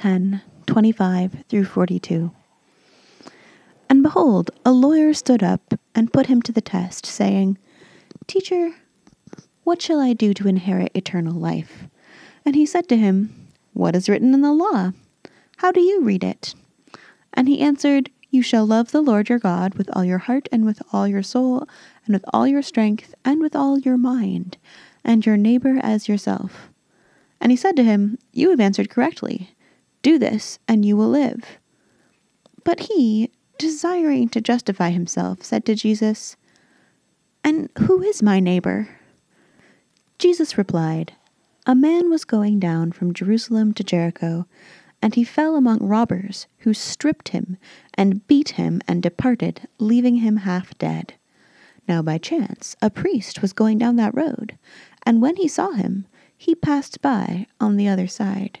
10 25 through 42. And behold, a lawyer stood up and put him to the test, saying, Teacher, what shall I do to inherit eternal life? And he said to him, What is written in the law? How do you read it? And he answered, You shall love the Lord your God with all your heart and with all your soul and with all your strength and with all your mind, and your neighbor as yourself. And he said to him, You have answered correctly. Do this, and you will live. But he, desiring to justify himself, said to Jesus, And who is my neighbor? Jesus replied, A man was going down from Jerusalem to Jericho, and he fell among robbers, who stripped him, and beat him, and departed, leaving him half dead. Now by chance a priest was going down that road, and when he saw him, he passed by on the other side.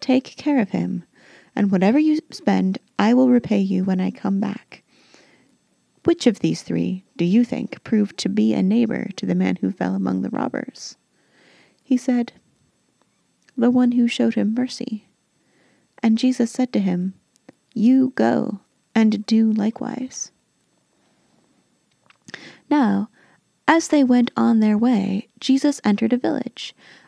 Take care of him, and whatever you spend, I will repay you when I come back. Which of these three do you think proved to be a neighbor to the man who fell among the robbers? He said, The one who showed him mercy. And Jesus said to him, You go and do likewise. Now, as they went on their way, Jesus entered a village,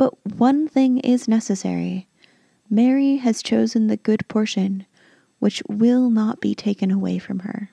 but one thing is necessary. Mary has chosen the good portion, which will not be taken away from her.